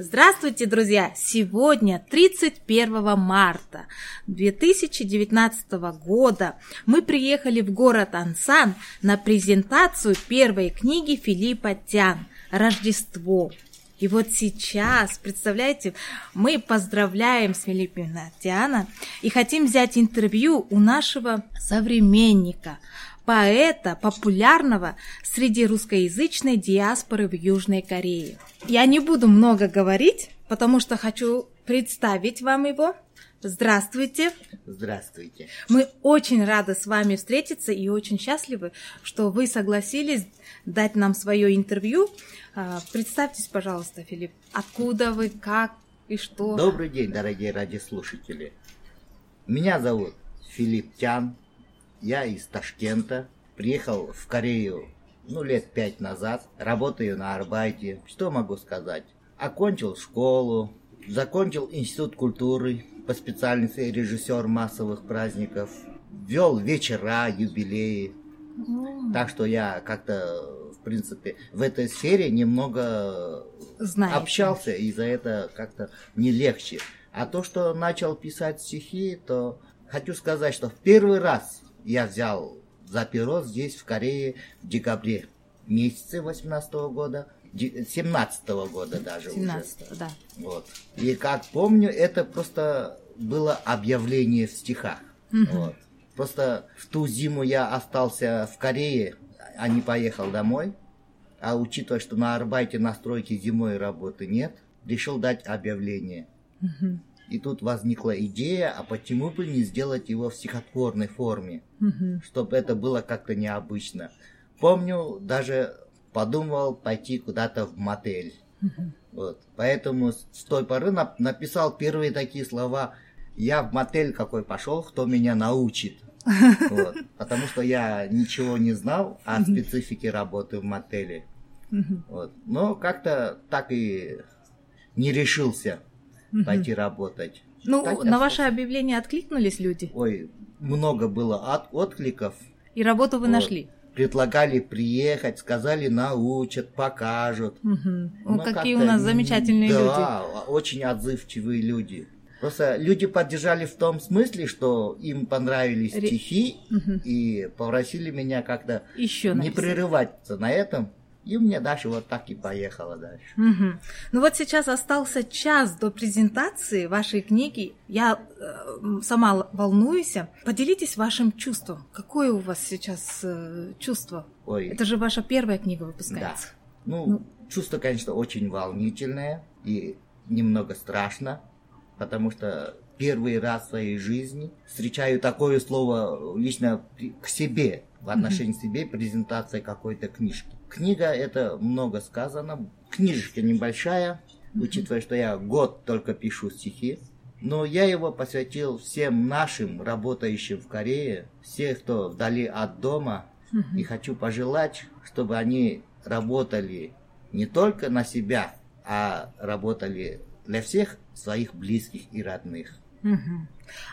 Здравствуйте, друзья! Сегодня, 31 марта 2019 года, мы приехали в город Ансан на презентацию первой книги Филиппа Тян «Рождество». И вот сейчас, представляете, мы поздравляем с Филиппом Тиана и хотим взять интервью у нашего современника, поэта, популярного среди русскоязычной диаспоры в Южной Корее. Я не буду много говорить, потому что хочу представить вам его. Здравствуйте. Здравствуйте. Мы очень рады с вами встретиться и очень счастливы, что вы согласились дать нам свое интервью. А, представьтесь, пожалуйста, Филипп, откуда вы, как и что. Добрый день, дорогие радиослушатели. Меня зовут Филипп Тян, я из Ташкента, приехал в Корею, ну, лет пять назад, работаю на Арбайте. Что могу сказать? Окончил школу, закончил институт культуры по специальности режиссер массовых праздников, вел вечера, юбилеи. Так что я как-то, в принципе, в этой сфере немного Знаете. общался, и за это как-то не легче. А то, что начал писать стихи, то хочу сказать, что в первый раз я взял за перо здесь, в Корее, в декабре месяце 18 года, 17 -го года даже 17 уже. да. Вот. И как помню, это просто было объявление в стихах. Вот. Просто в ту зиму я остался в Корее, а не поехал домой. А учитывая, что на Арбайте на стройке зимой работы нет, решил дать объявление. И тут возникла идея, а почему бы не сделать его в стихотворной форме, чтобы это было как-то необычно. Помню, даже подумал пойти куда-то в мотель. Вот. Поэтому с той поры нап- написал первые такие слова. Я в мотель какой пошел, кто меня научит. Вот. Потому что я ничего не знал о специфике работы в мотеле. Вот. Но как-то так и не решился пойти работать. Ну, Так на ваше объявление откликнулись люди, Ой, много было от откликов. и работу вы Вот. нашли. Предлагали приехать, сказали научат, покажут. Мгм. Ну, какие у нас замечательные люди. Да, очень отзывчивые люди. Просто люди поддержали в том смысле, что им понравились Ре- стихи и попросили меня как-то Еще не написать. прерываться на этом. И мне дальше вот так и поехала дальше. Мгм. Ну вот сейчас остался час до презентации вашей книги. Я э, сама волнуюсь. Поделитесь вашим чувством. Какое у вас сейчас э, чувство? Ой, Это же ваша первая книга выпускается. Ну, Ну. чувство, конечно, очень волнительное и немного страшно, потому что первый раз в своей жизни встречаю такое слово лично к себе, в отношении к себе, презентация какой-то книжки. Книга это много сказано, книжечка небольшая, учитывая, что я год только пишу стихи, но я его посвятил всем нашим, работающим в Корее, всех, кто вдали от дома, и хочу пожелать, чтобы они работали не только на себя, а работали для всех своих близких и родных.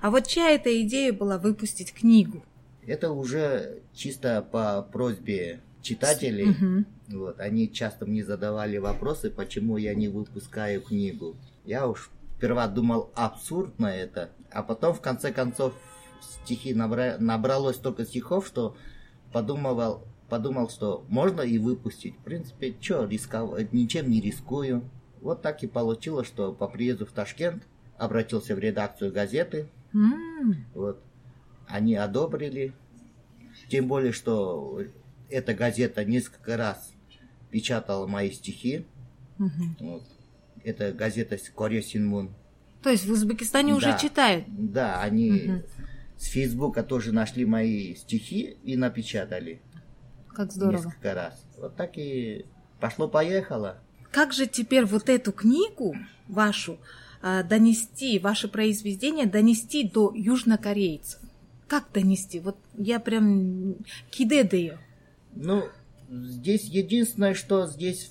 А вот чья эта идея была выпустить книгу? Это уже чисто по просьбе читателей. Мгм. Вот, они часто мне задавали вопросы, почему я не выпускаю книгу. Я уж сперва думал, абсурдно это, а потом в конце концов стихи набра- набралось столько стихов, что подумывал, подумал, что можно и выпустить. В принципе, что рисковать, ничем не рискую. Вот так и получилось, что по приезду в Ташкент обратился в редакцию газеты, М, вот. Они одобрили. Тем более, что эта газета несколько раз печатала мои стихи. мгм. Вот. Это газета Корей Синмун. То есть в Узбекистане уже Да. читают? Да, они Мгм. с Фейсбука тоже нашли мои стихи и напечатали Как здорово. несколько раз. Вот так и пошло-поехало. Как же теперь вот эту книгу вашу а, донести, ваше произведение донести до южнокорейцев? Как донести? Вот я прям кидедаю. Ну, здесь единственное, что здесь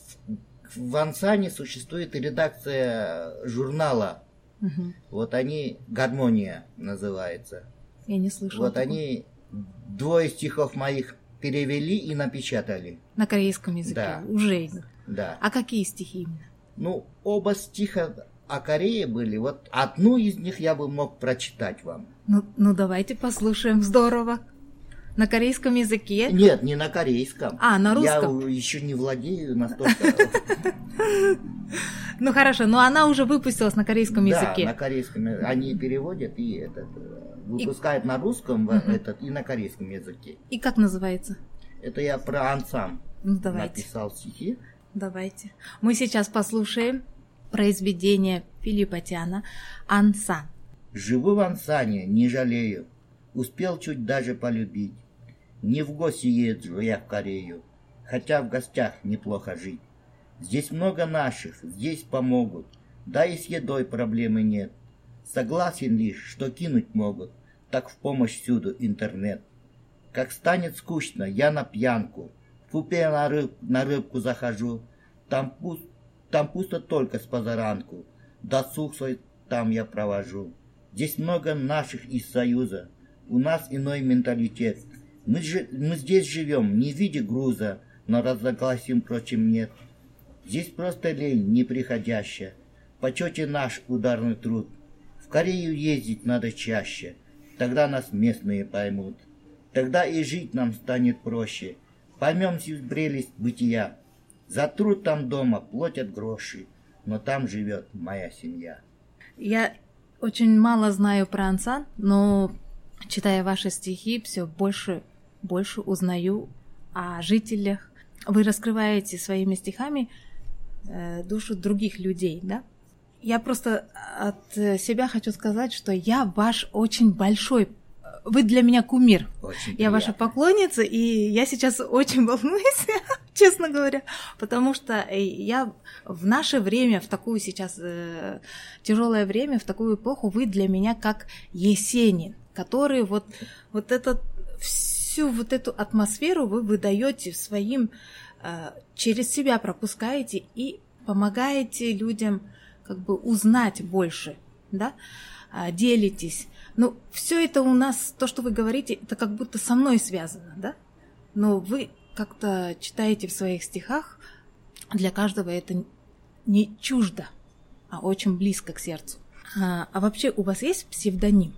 в, в Ансане существует редакция журнала Мгм. Вот они, гармония называется. Я не слышала. Вот такого. они двое стихов моих перевели и напечатали. На корейском языке Да. уже. Да. А какие стихи именно? Ну, оба стиха о Корее были. Вот одну из них я бы мог прочитать вам. Ну, ну давайте послушаем. Здорово. На корейском языке? Нет, не на корейском. А, на русском? Я еще не владею настолько. Ну хорошо, но она уже выпустилась на корейском языке. Да, на корейском. Они переводят и этот выпускают на русском этот и на корейском языке. И как называется? Это я про ансам ну, написал стихи. Давайте. Мы сейчас послушаем произведение Филиппа Тяна «Ансан». Живу в Ансане, не жалею, успел чуть даже полюбить. Не в гости езжу я в Корею, хотя в гостях неплохо жить. Здесь много наших, здесь помогут, да и с едой проблемы нет. Согласен лишь, что кинуть могут, так в помощь всюду интернет. Как станет скучно, я на пьянку, в купе на, рыб, на рыбку захожу, там, пуст, там пусто только с позаранку, досуг свой там я провожу. Здесь много наших из Союза, у нас иной менталитет. Мы, же, мы здесь живем не в виде груза, но разногласим, впрочем, нет. Здесь просто лень неприходящая, почете наш ударный труд. В Корею ездить надо чаще, тогда нас местные поймут. Тогда и жить нам станет проще, поймем всю прелесть бытия. За труд там дома платят гроши, но там живет моя семья. Я очень мало знаю про Ансан, но читая ваши стихи, все больше, больше узнаю о жителях. Вы раскрываете своими стихами э, душу других людей, да? Я просто от себя хочу сказать, что я ваш очень большой вы для меня кумир. Очень я ваша поклонница, и я сейчас очень волнуюсь, честно говоря, потому что э, я в наше время, в такую сейчас э, тяжелое время, в такую эпоху, вы для меня как Есенин, который вот, вот этот, всю вот эту атмосферу вы выдаете своим, э, через себя пропускаете и помогаете людям как бы узнать больше, да, э, делитесь. Ну, все это у нас, то, что вы говорите, это как будто со мной связано, да? Но вы как-то читаете в своих стихах, для каждого это не чуждо, а очень близко к сердцу. А, а вообще у вас есть псевдоним?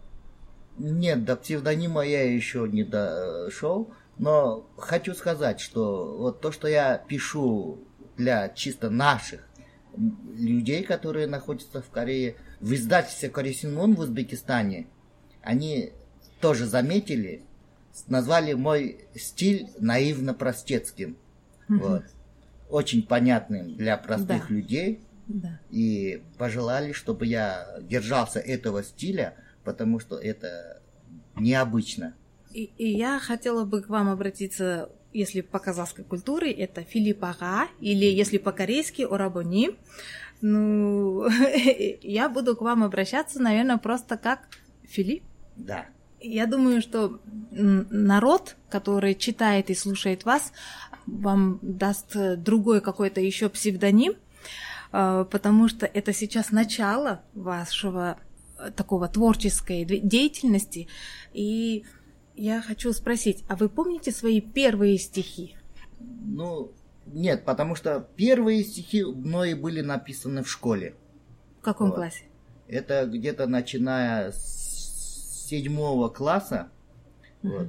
Нет, до псевдонима я еще не дошел, но хочу сказать, что вот то, что я пишу для чисто наших людей, которые находятся в Корее, в издательстве Коресинмон в Узбекистане, они тоже заметили, назвали мой стиль наивно-простецким. Угу. Вот. Очень понятным для простых да. людей. Да. И пожелали, чтобы я держался этого стиля, потому что это необычно. И, и я хотела бы к вам обратиться, если по казахской культуре, это Филиппага, или если по-корейски Орабони. Ну, я буду к вам обращаться, наверное, просто как Филипп. Да. Я думаю, что народ, который читает и слушает вас, вам даст другой какой-то еще псевдоним, а, потому что это сейчас начало вашего такого творческой деятельности. И я хочу спросить, а вы помните свои первые стихи? Ну, нет, потому что первые стихи мной были написаны в школе. В каком вот. классе? Это где-то начиная с седьмого класса, mm-hmm. вот,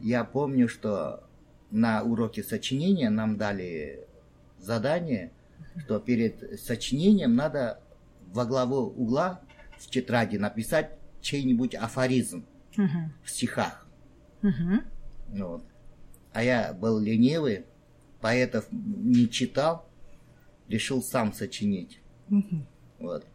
я помню, что на уроке сочинения нам дали задание, что перед сочинением надо во главу угла в тетради написать чей-нибудь афоризм uh-huh. в стихах. Uh-huh. Вот. А я был ленивый, поэтов не читал, решил сам сочинить. Uh-huh. Вот.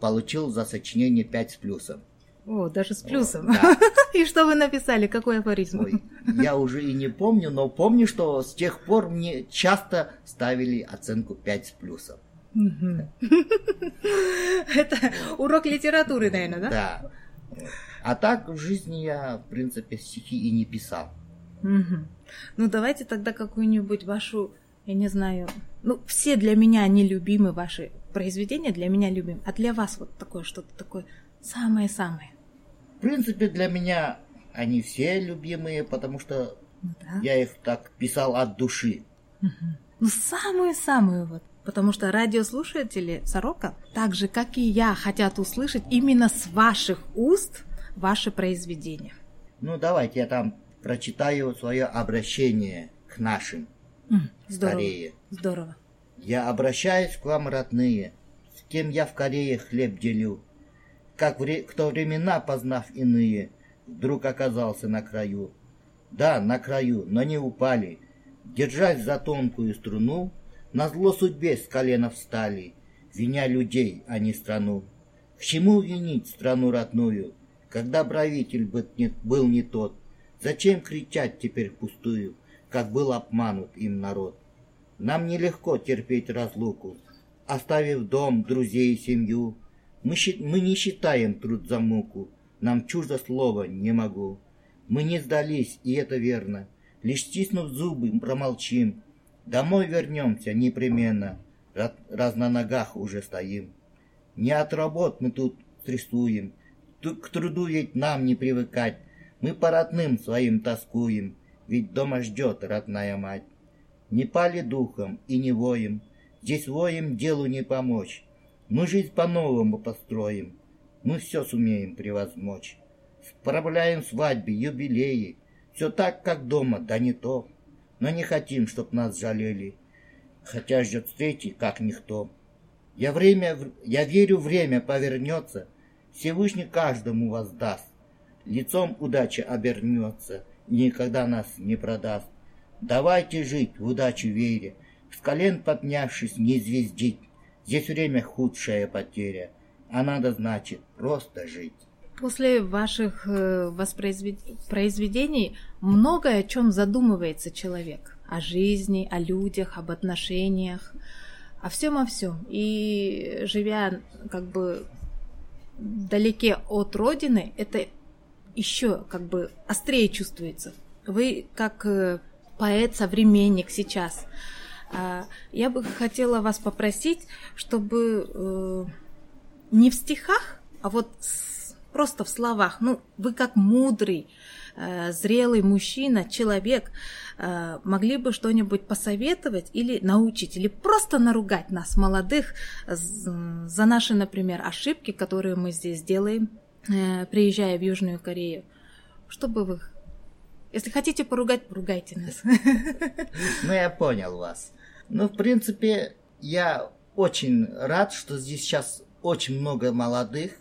Получил за сочинение 5 с плюсом. О, даже с плюсом. О, да. И что вы написали? Какой афоризм? Ой, я уже и не помню, но помню, что с тех пор мне часто ставили оценку 5 с плюсом. Это урок литературы, наверное, да? Да. А так в жизни я, в принципе, стихи и не писал. Ну, давайте тогда какую-нибудь вашу, я не знаю, ну, все для меня нелюбимы ваши произведения, для меня любимы. А для вас вот такое что-то такое самое-самое. В принципе, для меня они все любимые, потому что да. я их так писал от души. Угу. Ну, самую-самую вот потому что радиослушатели Сорока, так же как и я, хотят услышать именно с ваших уст ваши произведения. Ну, давайте я там прочитаю свое обращение к нашим. Здорово. Скорее. Здорово. Я обращаюсь к вам, родные, с кем я в Корее хлеб делю. Как вре- кто времена, познав иные, вдруг оказался на краю. Да, на краю, но не упали. Держась за тонкую струну, на зло судьбе с колена встали, виня людей, а не страну. К чему винить страну родную, когда правитель был не тот? Зачем кричать теперь пустую, как был обманут им народ? Нам нелегко терпеть разлуку, оставив дом, друзей и семью. Мы, мы не считаем труд за муку, нам чуждо слово «не могу». Мы не сдались, и это верно. Лишь стиснув зубы, промолчим. Домой вернемся непременно, раз на ногах уже стоим. Не от работ мы тут стрессуем, к труду ведь нам не привыкать. Мы по родным своим тоскуем, ведь дома ждет родная мать. Не пали духом и не воем, здесь воем делу не помочь. Мы жизнь по-новому построим, мы все сумеем превозмочь. Справляем свадьбы, юбилеи, все так, как дома, да не то. Но не хотим, чтоб нас жалели, хотя ждет встречи, как никто. Я, время, я верю, время повернется, Всевышний каждому воздаст. Лицом удача обернется никогда нас не продаст. Давайте жить в удачу вере, с колен поднявшись не звездить. Здесь время худшая потеря, а надо, значит, просто жить. После ваших э, воспроизведений многое о чем задумывается человек. О жизни, о людях, об отношениях, о всем о всем. И живя как бы вдалеке от родины, это еще как бы острее чувствуется. Вы как э, поэт, современник сейчас. А, я бы хотела вас попросить, чтобы э, не в стихах, а вот просто в словах. Ну, вы как мудрый, э, зрелый мужчина, человек, могли бы что-нибудь посоветовать или научить, или просто наругать нас, молодых, за наши, например, ошибки, которые мы здесь делаем, приезжая в Южную Корею. Что бы вы если хотите поругать, поругайте нас. Ну, я понял вас. Ну, в принципе, я очень рад, что здесь сейчас очень много молодых,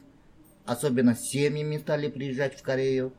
особенно семьями стали приезжать в Корею.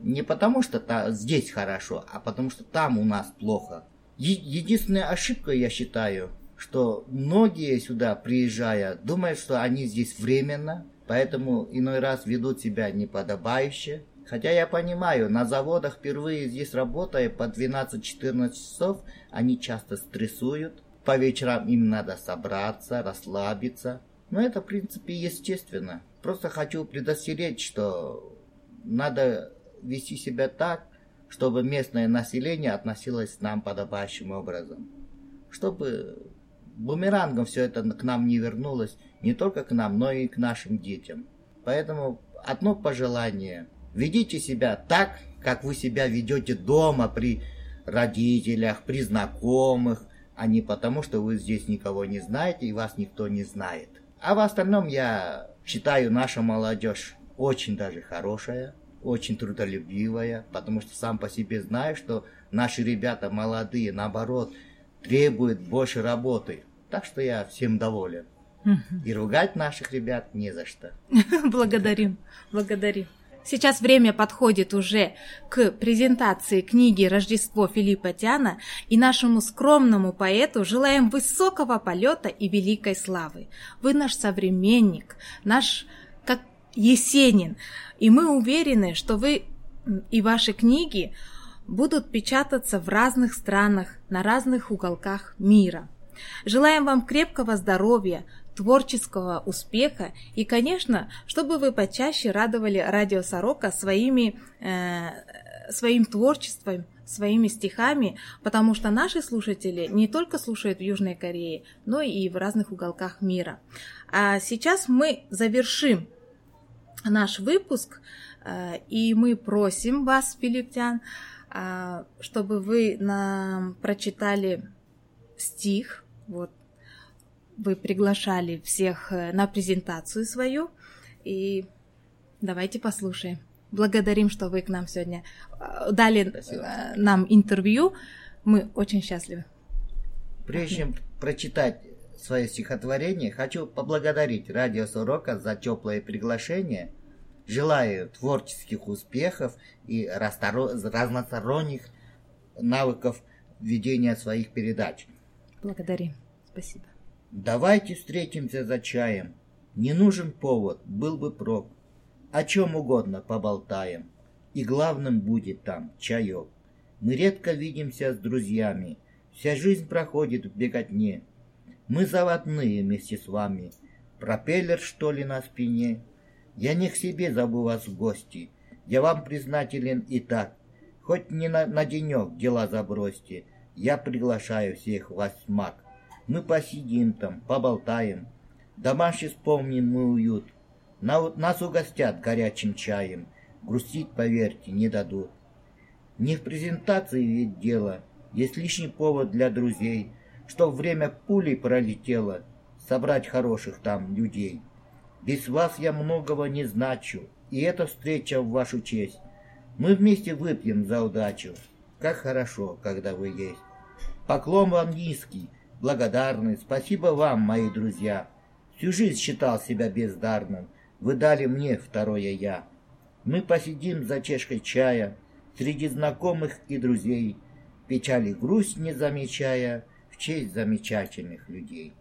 Не потому, что та, здесь хорошо, а потому, что там у нас плохо. Е- единственная ошибка, я считаю, что многие сюда, приезжая, думают, что они здесь временно, поэтому иной раз ведут себя неподобающе, Хотя я понимаю, на заводах впервые здесь работая по 12-14 часов, они часто стрессуют. По вечерам им надо собраться, расслабиться. Но это, в принципе, естественно. Просто хочу предостеречь, что надо вести себя так, чтобы местное население относилось к нам подобающим образом. Чтобы бумерангом все это к нам не вернулось, не только к нам, но и к нашим детям. Поэтому одно пожелание – Ведите себя так, как вы себя ведете дома при родителях, при знакомых, а не потому, что вы здесь никого не знаете и вас никто не знает. А в остальном я считаю наша молодежь очень даже хорошая, очень трудолюбивая, потому что сам по себе знаю, что наши ребята молодые, наоборот, требуют больше работы. Так что я всем доволен. И ругать наших ребят не за что. Благодарим, благодарим. Сейчас время подходит уже к презентации книги «Рождество Филиппа Тяна» и нашему скромному поэту желаем высокого полета и великой славы. Вы наш современник, наш как Есенин, и мы уверены, что вы и ваши книги будут печататься в разных странах, на разных уголках мира. Желаем вам крепкого здоровья, творческого успеха и, конечно, чтобы вы почаще радовали радио Сорока своими, э, своим творчеством, своими стихами, потому что наши слушатели не только слушают в Южной Корее, но и в разных уголках мира. А сейчас мы завершим наш выпуск, э, и мы просим вас, филипптян, э, чтобы вы нам прочитали стих, вот вы приглашали всех э, на презентацию свою. И давайте послушаем. Благодарим, что вы к нам сегодня э, дали Спасибо. Э, нам интервью. Мы очень счастливы. Прежде чем прочитать свое стихотворение, хочу поблагодарить Радио Сорока за теплое приглашение. Желаю творческих успехов и разносторонних навыков ведения своих передач. Благодарим. Спасибо. Давайте встретимся за чаем. Не нужен повод, был бы прок. О чем угодно поболтаем. И главным будет там чаек. Мы редко видимся с друзьями. Вся жизнь проходит в беготне. Мы заводные вместе с вами. Пропеллер, что ли, на спине? Я не к себе зову вас в гости. Я вам признателен и так. Хоть не на, на денек дела забросьте. Я приглашаю всех вас в мак. Мы посидим там, поболтаем. Домашний вспомним мы уют. На, нас угостят горячим чаем. Грустить, поверьте, не дадут. Не в презентации ведь дело. Есть лишний повод для друзей, что время пулей пролетело, собрать хороших там людей. Без вас я многого не значу, и эта встреча в вашу честь. Мы вместе выпьем за удачу. Как хорошо, когда вы есть. Поклон вам низкий, благодарный. Спасибо вам, мои друзья. Всю жизнь считал себя бездарным. Вы дали мне второе «я». Мы посидим за чашкой чая Среди знакомых и друзей, Печаль и грусть не замечая В честь замечательных людей.